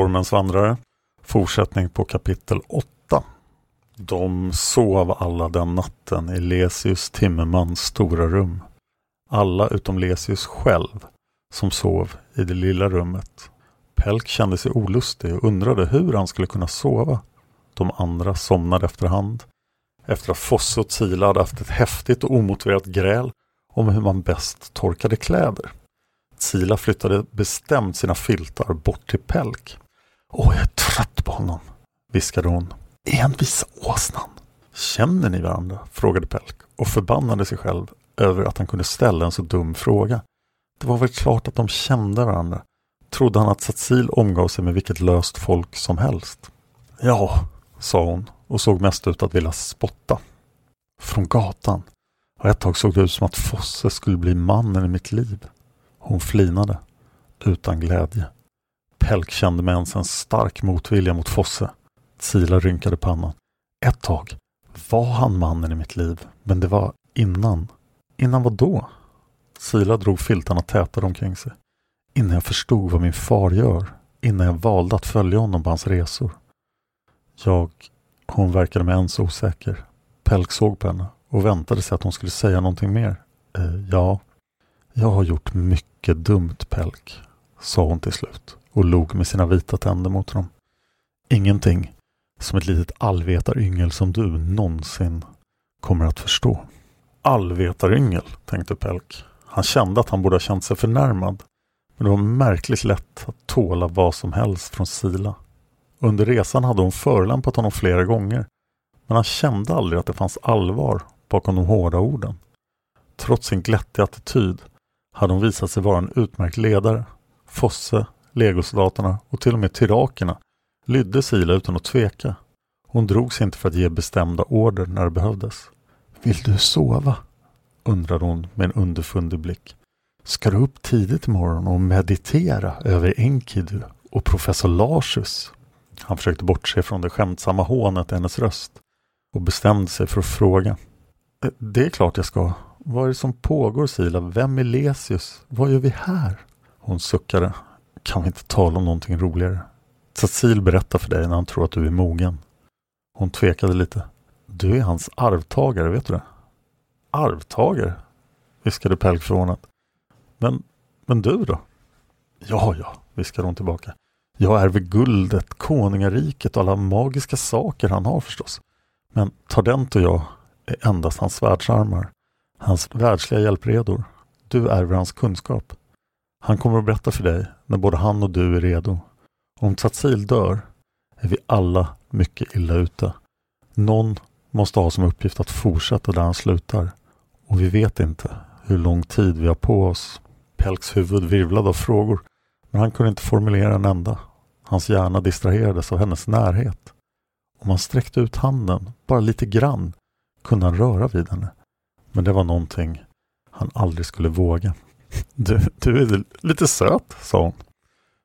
Stormens vandrare. Fortsättning på kapitel 8. De sov alla den natten i Lesius Timmermans stora rum. Alla utom Lesius själv, som sov i det lilla rummet. Pelk kände sig olustig och undrade hur han skulle kunna sova. De andra somnade efterhand. Efter att Fosse och Tila hade haft ett häftigt och omotiverat gräl om hur man bäst torkade kläder. Tila flyttade bestämt sina filtar bort till Pelk. Åh, jag är trött på honom, viskade hon. Envisa åsnan. Känner ni varandra? frågade Pelk och förbannade sig själv över att han kunde ställa en så dum fråga. Det var väl klart att de kände varandra. Trodde han att Satsil omgav sig med vilket löst folk som helst? Ja, sa hon och såg mest ut att vilja spotta. Från gatan. Och ett tag såg det ut som att Fosse skulle bli mannen i mitt liv. Hon flinade, utan glädje. Pelk kände med ens en stark motvilja mot Fosse. Sila rynkade pannan. Ett tag var han mannen i mitt liv, men det var innan. Innan vad då? Sila drog filtarna tätare omkring sig. Innan jag förstod vad min far gör. Innan jag valde att följa honom på hans resor. Jag... Hon verkade med ens osäker. Pelk såg på henne och väntade sig att hon skulle säga någonting mer. Eh, ja, jag har gjort mycket dumt, Pelk, sa hon till slut och log med sina vita tänder mot honom. Ingenting som ett litet allvetaryngel som du någonsin kommer att förstå. Allvetaryngel, tänkte Pelk. Han kände att han borde ha känt sig förnärmad. Men det var märkligt lätt att tåla vad som helst från Sila. Under resan hade hon förolämpat honom flera gånger. Men han kände aldrig att det fanns allvar bakom de hårda orden. Trots sin glättiga attityd hade hon visat sig vara en utmärkt ledare. Fosse, legosoldaterna och till och med tyrakerna lydde Sila utan att tveka. Hon drog sig inte för att ge bestämda order när det behövdes. Vill du sova? undrade hon med en underfundig blick. Ska du upp tidigt imorgon och meditera över Enkidu och professor Larsus? Han försökte bortse från det skämtsamma hånet i hennes röst och bestämde sig för att fråga. "Eh, Det är klart jag ska. Vad är det som pågår Sila? Vem är Lesius? Vad gör vi här? Hon suckade. Kan vi inte tala om någonting roligare? Cecil berättar för dig när han tror att du är mogen. Hon tvekade lite. Du är hans arvtagare, vet du det? Arvtagare? viskade Pelk förvånat. Men, men du då? Ja, ja, viskade hon tillbaka. Jag ärver guldet, konungariket och alla magiska saker han har förstås. Men Tardent och jag är endast hans svärdsarmar. Hans världsliga hjälpredor. Du ärver hans kunskap. Han kommer att berätta för dig när både han och du är redo. Om Tsatsil dör är vi alla mycket illa ute. Någon måste ha som uppgift att fortsätta där han slutar. Och vi vet inte hur lång tid vi har på oss. Pelks huvud virvlade av frågor, men han kunde inte formulera en enda. Hans hjärna distraherades av hennes närhet. Om han sträckte ut handen, bara lite grann, kunde han röra vid henne. Men det var någonting han aldrig skulle våga. Du, du är lite söt, sa hon.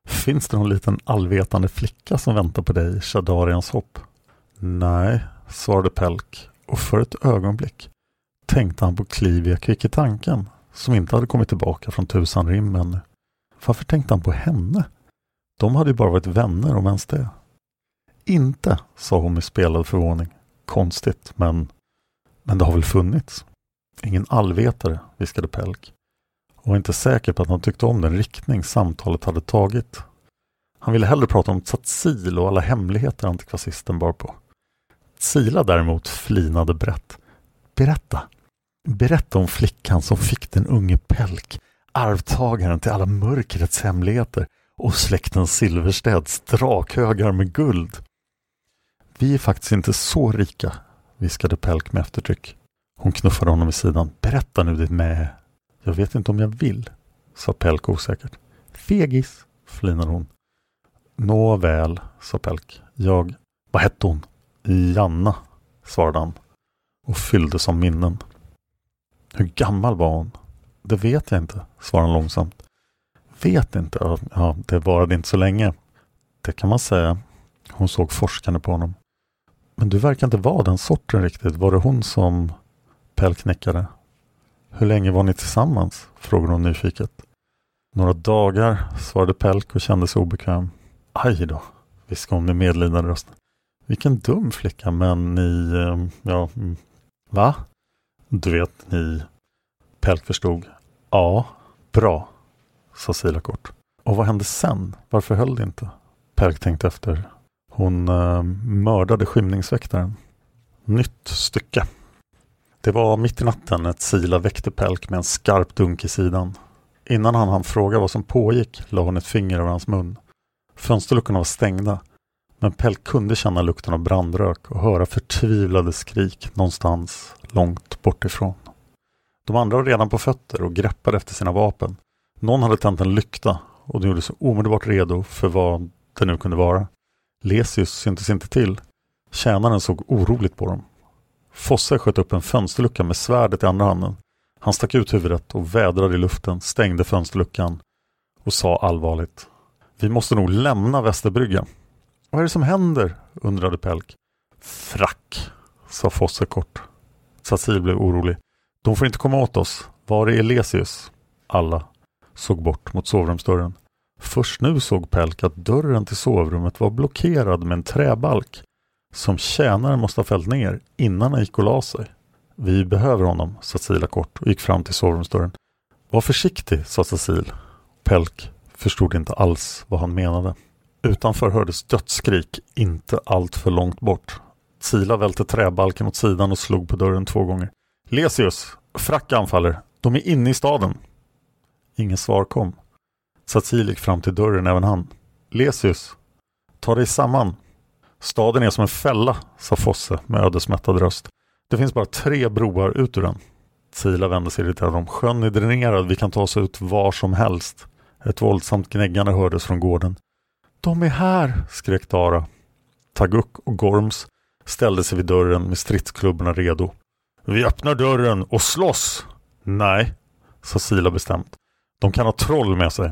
Finns det någon liten allvetande flicka som väntar på dig i Shadarians hopp? Nej, svarade Pelk och för ett ögonblick tänkte han på Klivia tanken som inte hade kommit tillbaka från tusan rim ännu. Varför tänkte han på henne? De hade ju bara varit vänner om ens det. Inte, sa hon med spelad förvåning. Konstigt, men, men det har väl funnits? Ingen allvetare, viskade Pelk och var inte säker på att han tyckte om den riktning samtalet hade tagit. Han ville hellre prata om Tsatsil och alla hemligheter antikvasisten bar på. Tsila däremot flinade brett. Berätta! Berätta om flickan som fick den unge Pelk, arvtagaren till alla mörkrets hemligheter och släkten Silverstedts drakhögar med guld. Vi är faktiskt inte så rika, viskade Pelk med eftertryck. Hon knuffade honom i sidan. Berätta nu ditt med. Jag vet inte om jag vill, sa Pelk osäkert. Fegis, flinade hon. Nåväl, sa Pelk. Jag... Vad hette hon? Janna, svarade han och fyllde som minnen. Hur gammal var hon? Det vet jag inte, svarade han långsamt. Vet inte? Ja, det varade inte så länge. Det kan man säga. Hon såg forskande på honom. Men du verkar inte vara den sorten riktigt. Var det hon som... Pelk nickade? Hur länge var ni tillsammans? frågade hon nyfiket. Några dagar, svarade Pelk och kände sig obekväm. Aj då, viskade hon med medlidande röst. Vilken dum flicka, men ni, eh, ja, mm. va? Du vet, ni... Pelk förstod. Ja, bra, sa Sila kort. Och vad hände sen? Varför höll det inte? Pelk tänkte efter. Hon eh, mördade skymningsväktaren. Nytt stycke. Det var mitt i natten ett Sila väckte Pelk med en skarp dunk i sidan. Innan han hann fråga vad som pågick la hon ett finger över hans mun. Fönsterluckorna var stängda men Pelk kunde känna lukten av brandrök och höra förtvivlade skrik någonstans långt bortifrån. De andra var redan på fötter och greppade efter sina vapen. Någon hade tänt en lykta och de gjorde sig omedelbart redo för vad det nu kunde vara. Lesius syntes inte till. Tjänaren såg oroligt på dem. Fosse sköt upp en fönsterlucka med svärdet i andra handen. Han stack ut huvudet och vädrade i luften, stängde fönsterluckan och sa allvarligt. Vi måste nog lämna Västerbrygga. Vad är det som händer? undrade Pelk. Frack, sa Fosse kort. Cecil blev orolig. De får inte komma åt oss. Var är Elesius? Alla såg bort mot sovrumsdörren. Först nu såg Pelk att dörren till sovrummet var blockerad med en träbalk som tjänaren måste ha fällt ner innan han gick och la sig. Vi behöver honom, sa Cecilia kort och gick fram till sovrumsdörren. Var försiktig, sa Cecil. Pelk förstod inte alls vad han menade. Utanför hördes dödsskrik, inte allt för långt bort. Sila välte träbalken åt sidan och slog på dörren två gånger. Lesius, Frack anfaller. De är inne i staden. Inget svar kom. Cecil gick fram till dörren även han. Lesius, ta dig samman. Staden är som en fälla, sa Fosse med ödesmättad röst. Det finns bara tre broar ut ur den. Sila vände sig irriterad om. Sjön är dränerad, vi kan ta oss ut var som helst. Ett våldsamt gnäggande hördes från gården. De är här, skrek Dara. Taguk och Gorms ställde sig vid dörren med stridsklubborna redo. Vi öppnar dörren och slåss! Nej, sa Sila bestämt. De kan ha troll med sig.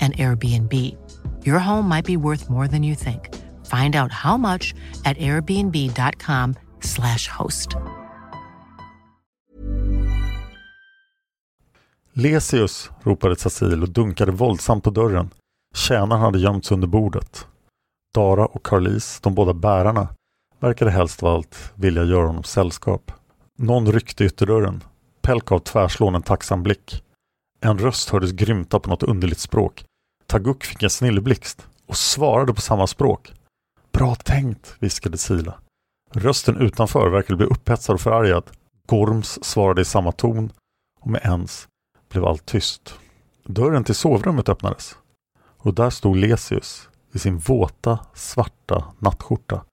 and Airbnb. Your home might be worth more than you think. Find out how much at airbnb.com slash host. Lesius, ropade Cecil och dunkade våldsamt på dörren. Tjänaren hade gömts under bordet. Dara och Carlis, de båda bärarna, verkade helst av allt vilja göra honom sällskap. Någon ryckte ytterdörren. Pelkov tvärslår tvärslån en tacksam blick. En röst hördes grymta på något underligt språk. Taguk fick en snilleblixt och svarade på samma språk. Bra tänkt, viskade Sila. Rösten utanför verkade bli upphetsad och förargad. Gorms svarade i samma ton och med ens blev allt tyst. Dörren till sovrummet öppnades och där stod Lesius i sin våta, svarta nattskjorta.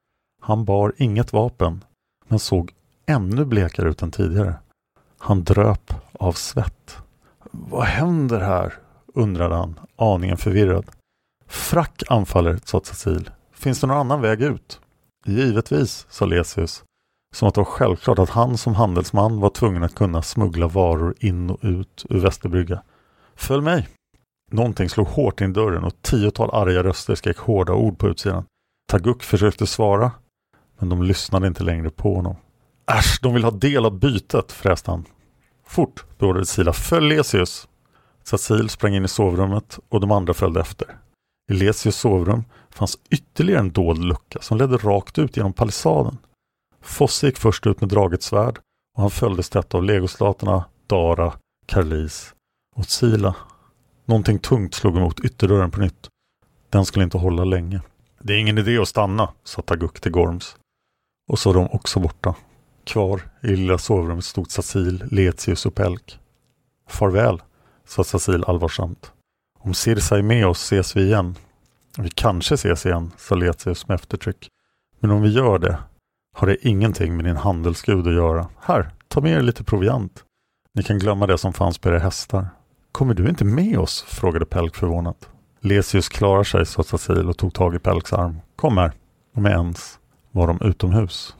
Han bar inget vapen men såg ännu blekare ut än tidigare. Han dröp av svett. Vad händer här? Undrade han, aningen förvirrad. Frack anfaller, sa Cecil. Finns det någon annan väg ut? Givetvis, sa Lesius, som att det var självklart att han som handelsman var tvungen att kunna smuggla varor in och ut ur Västerbrygga. Följ mig! Någonting slog hårt in dörren och tiotal arga röster skrek hårda ord på utsidan. Taguk försökte svara, men de lyssnade inte längre på honom. Äsch, de vill ha del av bytet, fräste han. Fort, beordrade Sila. Följ Lesius! Cecil sprang in i sovrummet och de andra följde efter. I Lesius sovrum fanns ytterligare en dold lucka som ledde rakt ut genom palissaden. Fosse gick först ut med draget svärd och han följdes tätt av legoslaterna Dara, Karlis och Sila. Någonting tungt slog emot ytterdörren på nytt. Den skulle inte hålla länge. Det är ingen idé att stanna, sa Taguk till Gorms. Och så var de också borta. Kvar i lilla sovrummet stod Cecil, Letius och Pelk. Farväl, sa Cecil allvarsamt. Om Sirsa är med oss ses vi igen. Vi kanske ses igen, sa Letius med eftertryck. Men om vi gör det har det ingenting med din handelsgud att göra. Här, ta med er lite proviant. Ni kan glömma det som fanns på era hästar. Kommer du inte med oss? frågade Pelk förvånat. Lesius klarar sig, sa Cecil och tog tag i Pelks arm. Kom här. Och med ens var de utomhus.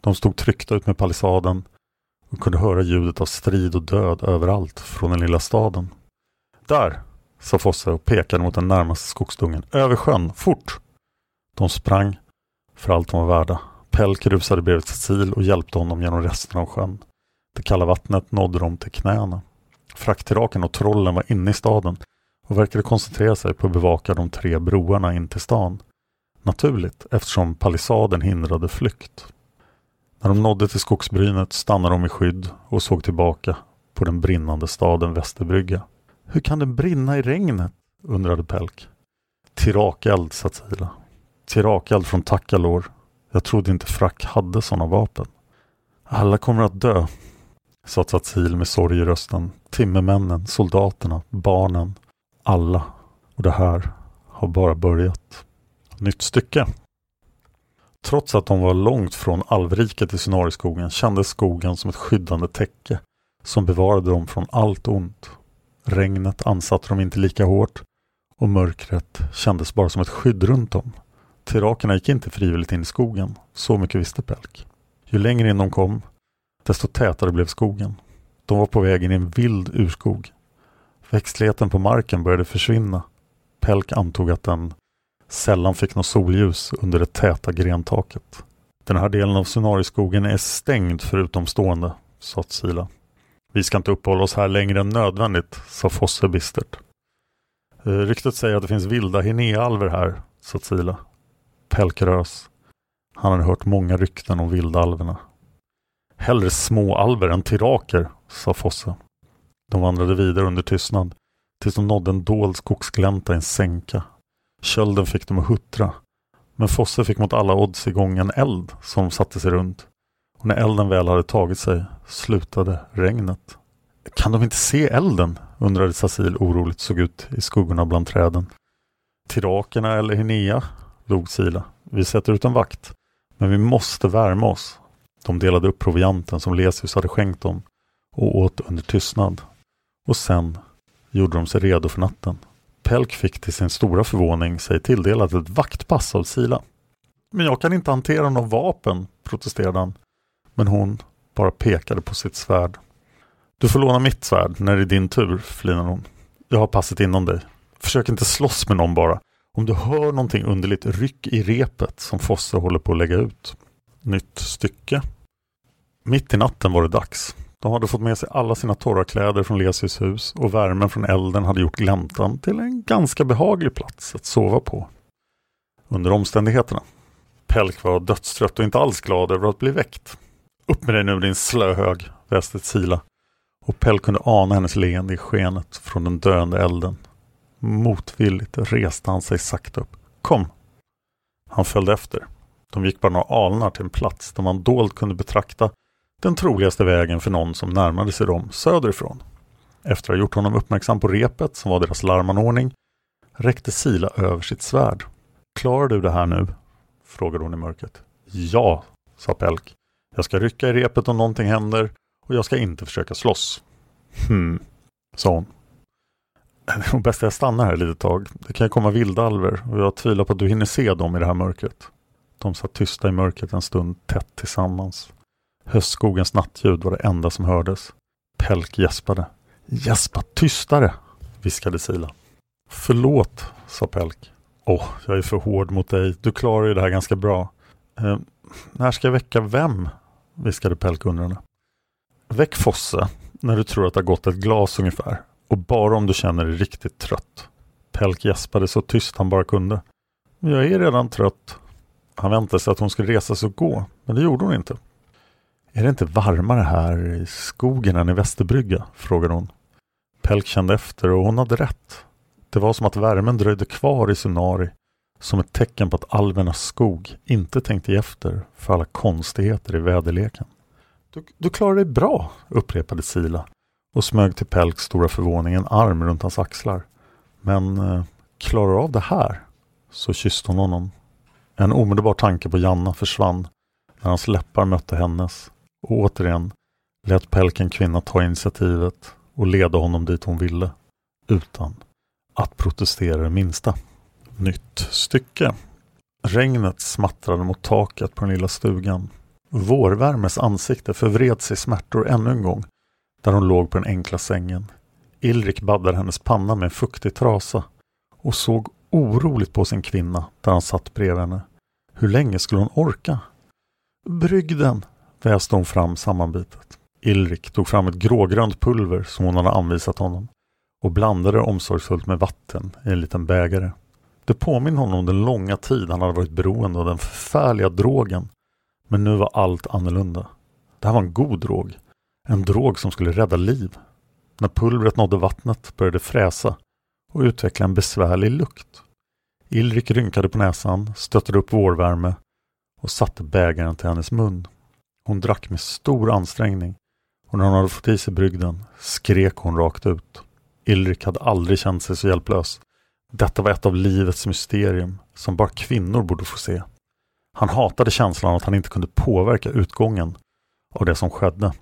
De stod tryckta ut med palissaden och kunde höra ljudet av strid och död överallt från den lilla staden. Där, sa Fosse och pekade mot den närmaste skogsdungen. Över sjön, fort! De sprang för allt de var värda. Pelk rusade bredvid Cecil och hjälpte honom genom resten av sjön. Det kalla vattnet nådde dem till knäna. Frakttiraken och trollen var inne i staden och verkade koncentrera sig på att bevaka de tre broarna in till stan. Naturligt eftersom palissaden hindrade flykt. När de nådde till skogsbrynet stannade de i skydd och såg tillbaka på den brinnande staden Västerbrygga. Hur kan den brinna i regnet? undrade Pelk. Tirakeld, sa Tila. Tirakeld från Takalor. Jag trodde inte Frack hade sådana vapen. Alla kommer att dö, sa Tsatzil med sorg i rösten. Timmermännen, soldaterna, barnen. Alla. Och det här har bara börjat. Nytt stycke. Trots att de var långt från alvriket i Synariskogen kändes skogen som ett skyddande täcke som bevarade dem från allt ont. Regnet ansatte dem inte lika hårt och mörkret kändes bara som ett skydd runt dem. Tirakerna gick inte frivilligt in i skogen, så mycket visste Pelk. Ju längre in de kom, desto tätare blev skogen. De var på väg in i en vild urskog. Växtligheten på marken började försvinna. Pelk antog att den sällan fick något solljus under det täta grentaket. Den här delen av Sunariskogen är stängd för utomstående, sa Sila. Vi ska inte uppehålla oss här längre än nödvändigt, sa Fosse bistert. Eh, ryktet säger att det finns vilda hinéalver här, sa Sila. Pelkrös. Han hade hört många rykten om vildalverna. Hellre småalver än tiraker, sa Fosse. De vandrade vidare under tystnad tills de nådde en dold skogsglänta i en sänka. Kölden fick dem att huttra. Men Fosse fick mot alla odds igång en eld som satte sig runt. Och när elden väl hade tagit sig slutade regnet. Kan de inte se elden? undrade Sasil oroligt såg ut i skuggorna bland träden. Tirakerna eller Hinea? log Sila. Vi sätter ut en vakt. Men vi måste värma oss. De delade upp provianten som Lesius hade skänkt dem och åt under tystnad. Och sen gjorde de sig redo för natten. Pelk fick till sin stora förvåning sig tilldelat ett vaktpass av Sila. Men jag kan inte hantera något vapen, protesterade han. Men hon bara pekade på sitt svärd. Du får låna mitt svärd när det är din tur, flinade hon. Jag har passet inom dig. Försök inte slåss med någon bara. Om du hör någonting underligt, ryck i repet som Fosse håller på att lägga ut. Nytt stycke. Mitt i natten var det dags. De hade fått med sig alla sina torra kläder från Lesius hus och värmen från elden hade gjort gläntan till en ganska behaglig plats att sova på. Under omständigheterna. Pelk var dödstrött och inte alls glad över att bli väckt. Upp med dig nu din slöhög, väste Sila. Och Pelk kunde ana hennes leende i skenet från den döende elden. Motvilligt reste han sig sakta upp. Kom! Han följde efter. De gick bara några alnar till en plats där man dolt kunde betrakta den troligaste vägen för någon som närmade sig dem söderifrån. Efter att ha gjort honom uppmärksam på repet som var deras larmanordning räckte Sila över sitt svärd. Klarar du det här nu? frågade hon i mörkret. Ja, sa Pelk. Jag ska rycka i repet om någonting händer och jag ska inte försöka slåss. Hmm, sa hon. Det är nog bäst jag stannar här ett litet tag. Det kan ju komma vildalver och jag tvivlar på att du hinner se dem i det här mörkret. De satt tysta i mörkret en stund tätt tillsammans. Höstskogens nattljud var det enda som hördes. Pelk gäspade. Gäspa tystare, viskade Sila. Förlåt, sa Pelk. Åh, oh, jag är för hård mot dig. Du klarar ju det här ganska bra. Eh, när ska jag väcka vem? viskade Pelk undrande. Väck Fosse när du tror att det har gått ett glas ungefär. Och bara om du känner dig riktigt trött. Pelk gäspade så tyst han bara kunde. Jag är redan trött. Han väntade sig att hon skulle resa sig och gå, men det gjorde hon inte. Är det inte varmare här i skogen än i Västerbrygga? frågade hon. Pelk kände efter och hon hade rätt. Det var som att värmen dröjde kvar i Sunari som ett tecken på att alvernas skog inte tänkte ge efter för alla konstigheter i väderleken. Du, du klarar dig bra, upprepade Sila och smög till Pelks stora förvåning en arm runt hans axlar. Men eh, klarar du av det här? Så kysste hon honom. En omedelbar tanke på Janna försvann när hans läppar mötte hennes och återigen lät Pelk en kvinna ta initiativet och leda honom dit hon ville utan att protestera det minsta. Nytt stycke. Regnet smattrade mot taket på den lilla stugan. Vårvärmes ansikte förvreds i smärtor ännu en gång där hon låg på den enkla sängen. Ilrik baddade hennes panna med en fuktig trasa och såg oroligt på sin kvinna där han satt bredvid henne. Hur länge skulle hon orka? Brygden, väste hon fram sammanbitet. Ilrik tog fram ett grågrönt pulver som hon hade anvisat honom och blandade omsorgsfullt med vatten i en liten bägare. Det påminner honom om den långa tid han hade varit beroende av den förfärliga drogen. Men nu var allt annorlunda. Det här var en god drog. En drog som skulle rädda liv. När pulvret nådde vattnet började det fräsa och utveckla en besvärlig lukt. Ilrik rynkade på näsan, stötte upp vårvärme och satte bägaren till hennes mun. Hon drack med stor ansträngning och när hon hade fått i sig brygden skrek hon rakt ut. Ilrik hade aldrig känt sig så hjälplös. Detta var ett av livets mysterium som bara kvinnor borde få se. Han hatade känslan att han inte kunde påverka utgången av det som skedde.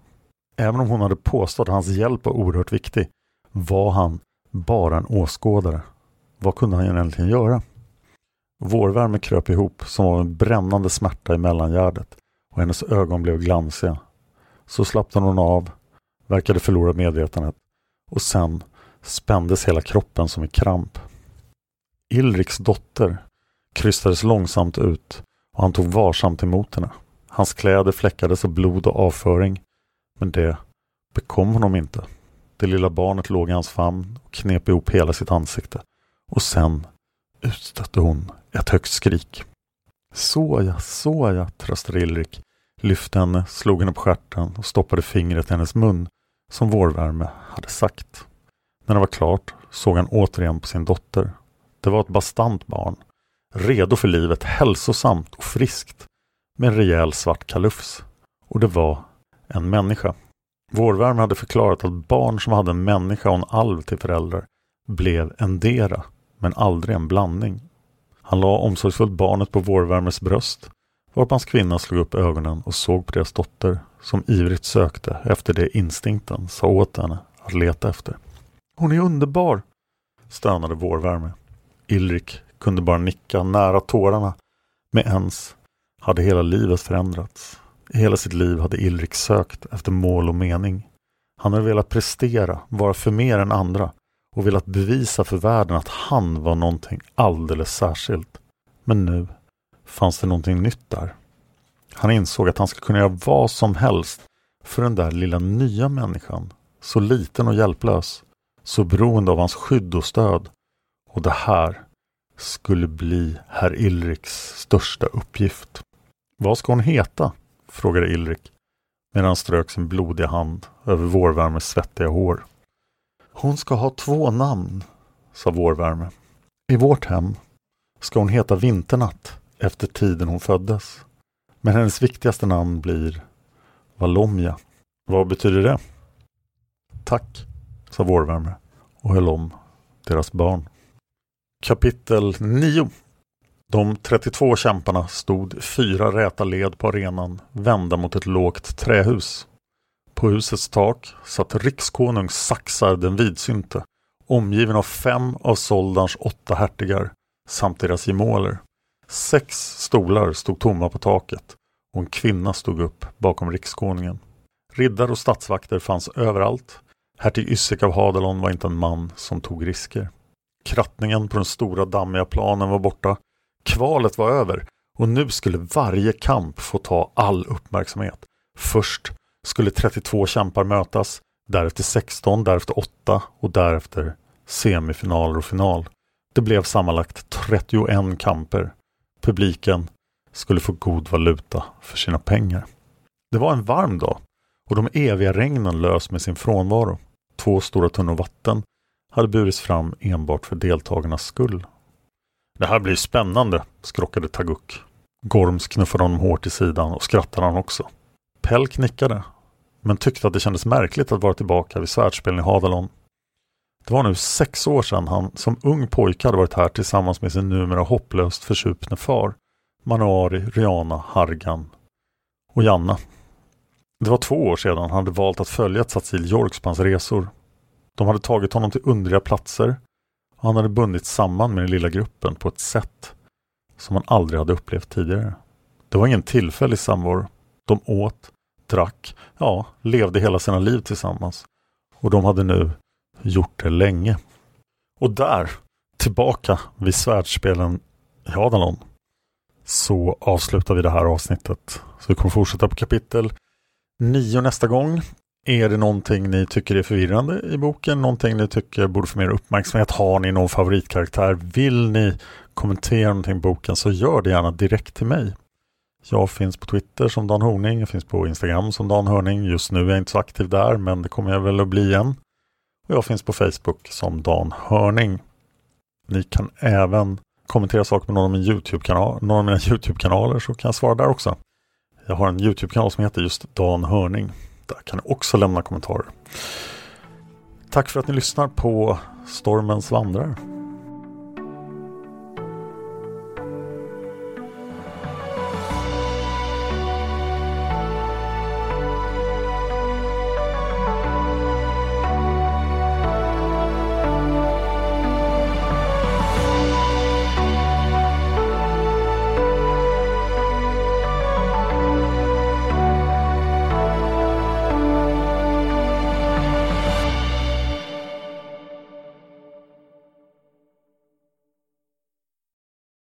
Även om hon hade påstått att hans hjälp var oerhört viktig var han bara en åskådare. Vad kunde han egentligen göra? Vårvärme kröp ihop som av en brännande smärta i mellangärdet och hennes ögon blev glansiga. Så slappnade hon av, verkade förlora medvetandet och sen spändes hela kroppen som i kramp. Ilriks dotter krystades långsamt ut och han tog varsamt emot henne. Hans kläder fläckades av blod och avföring men det bekom honom inte. Det lilla barnet låg i hans famn och knep ihop hela sitt ansikte och sen utstötte hon ett högt skrik. Såja, såja, tröstade Ilrik. lyfte henne, slog henne på stjärten och stoppade fingret i hennes mun som vårvärme hade sagt. När det var klart såg han återigen på sin dotter. Det var ett bastant barn, redo för livet, hälsosamt och friskt med en rejäl svart kalufs. Och det var en människa. Vårvärme hade förklarat att barn som hade en människa och en alv till föräldrar blev endera, men aldrig en blandning. Han la omsorgsfullt barnet på Vårvärmes bröst varpå hans kvinna slog upp ögonen och såg på deras dotter som ivrigt sökte efter det instinkten sa åt henne att leta efter. Hon är underbar! stönade Vårvärme. Ilrik kunde bara nicka nära tårarna. Med ens hade hela livet förändrats. I hela sitt liv hade Ilrik sökt efter mål och mening. Han hade velat prestera, vara för mer än andra och velat bevisa för världen att han var någonting alldeles särskilt. Men nu fanns det någonting nytt där. Han insåg att han skulle kunna göra vad som helst för den där lilla nya människan. Så liten och hjälplös. Så beroende av hans skydd och stöd. Och det här skulle bli herr Ilriks största uppgift. Vad ska hon heta? frågade Ilrik medan han strök sin blodiga hand över Vårvärmes svettiga hår. Hon ska ha två namn, sa Vårvärme. I vårt hem ska hon heta Vinternatt efter tiden hon föddes. Men hennes viktigaste namn blir Valomja. Vad betyder det? Tack, sa Vårvärme och höll om deras barn. Kapitel 9 De 32 kämparna stod fyra räta led på arenan vända mot ett lågt trähus. På husets tak satt rikskonung Saxar den vidsynte omgiven av fem av Soldans åtta hertigar samt deras gemåler. Sex stolar stod tomma på taket och en kvinna stod upp bakom rikskonungen. Riddare och statsvakter fanns överallt. Hertig Yssek av Hadalon var inte en man som tog risker. Krattningen på den stora dammiga planen var borta. Kvalet var över och nu skulle varje kamp få ta all uppmärksamhet. Först skulle 32 kämpar mötas, därefter 16, därefter 8 och därefter semifinaler och final. Det blev sammanlagt 31 kamper publiken skulle få god valuta för sina pengar. Det var en varm dag och de eviga regnen lös med sin frånvaro. Två stora tunnor vatten hade burits fram enbart för deltagarnas skull. Det här blir spännande, skrockade Taguk. Gorms knuffade honom hårt i sidan och skrattade han också. Pell knickade, men tyckte att det kändes märkligt att vara tillbaka vid svärdspelen i Hadalon det var nu sex år sedan han som ung pojke hade varit här tillsammans med sin numera hopplöst försupne far, Manuari, Riana, Hargan och Janna. Det var två år sedan han hade valt att följa Tsatsil Jorks på hans resor. De hade tagit honom till underliga platser och han hade bundit samman med den lilla gruppen på ett sätt som han aldrig hade upplevt tidigare. Det var ingen tillfällig samvaro. De åt, drack, ja, levde hela sina liv tillsammans. Och de hade nu gjort det länge. Och där, tillbaka vid svärdsspelen i Adalon, så avslutar vi det här avsnittet. Så vi kommer fortsätta på kapitel 9 nästa gång. Är det någonting ni tycker är förvirrande i boken? Någonting ni tycker borde få mer uppmärksamhet? Har ni någon favoritkaraktär? Vill ni kommentera någonting i boken så gör det gärna direkt till mig. Jag finns på Twitter som Dan Horning, jag finns på Instagram som Dan Hörning. Just nu är jag inte så aktiv där men det kommer jag väl att bli igen. Och jag finns på Facebook som Dan Hörning. Ni kan även kommentera saker med någon av, min YouTube någon av mina YouTube-kanaler så kan jag svara där också. Jag har en YouTube-kanal som heter just Dan Hörning. Där kan ni också lämna kommentarer. Tack för att ni lyssnar på Stormens vandrare.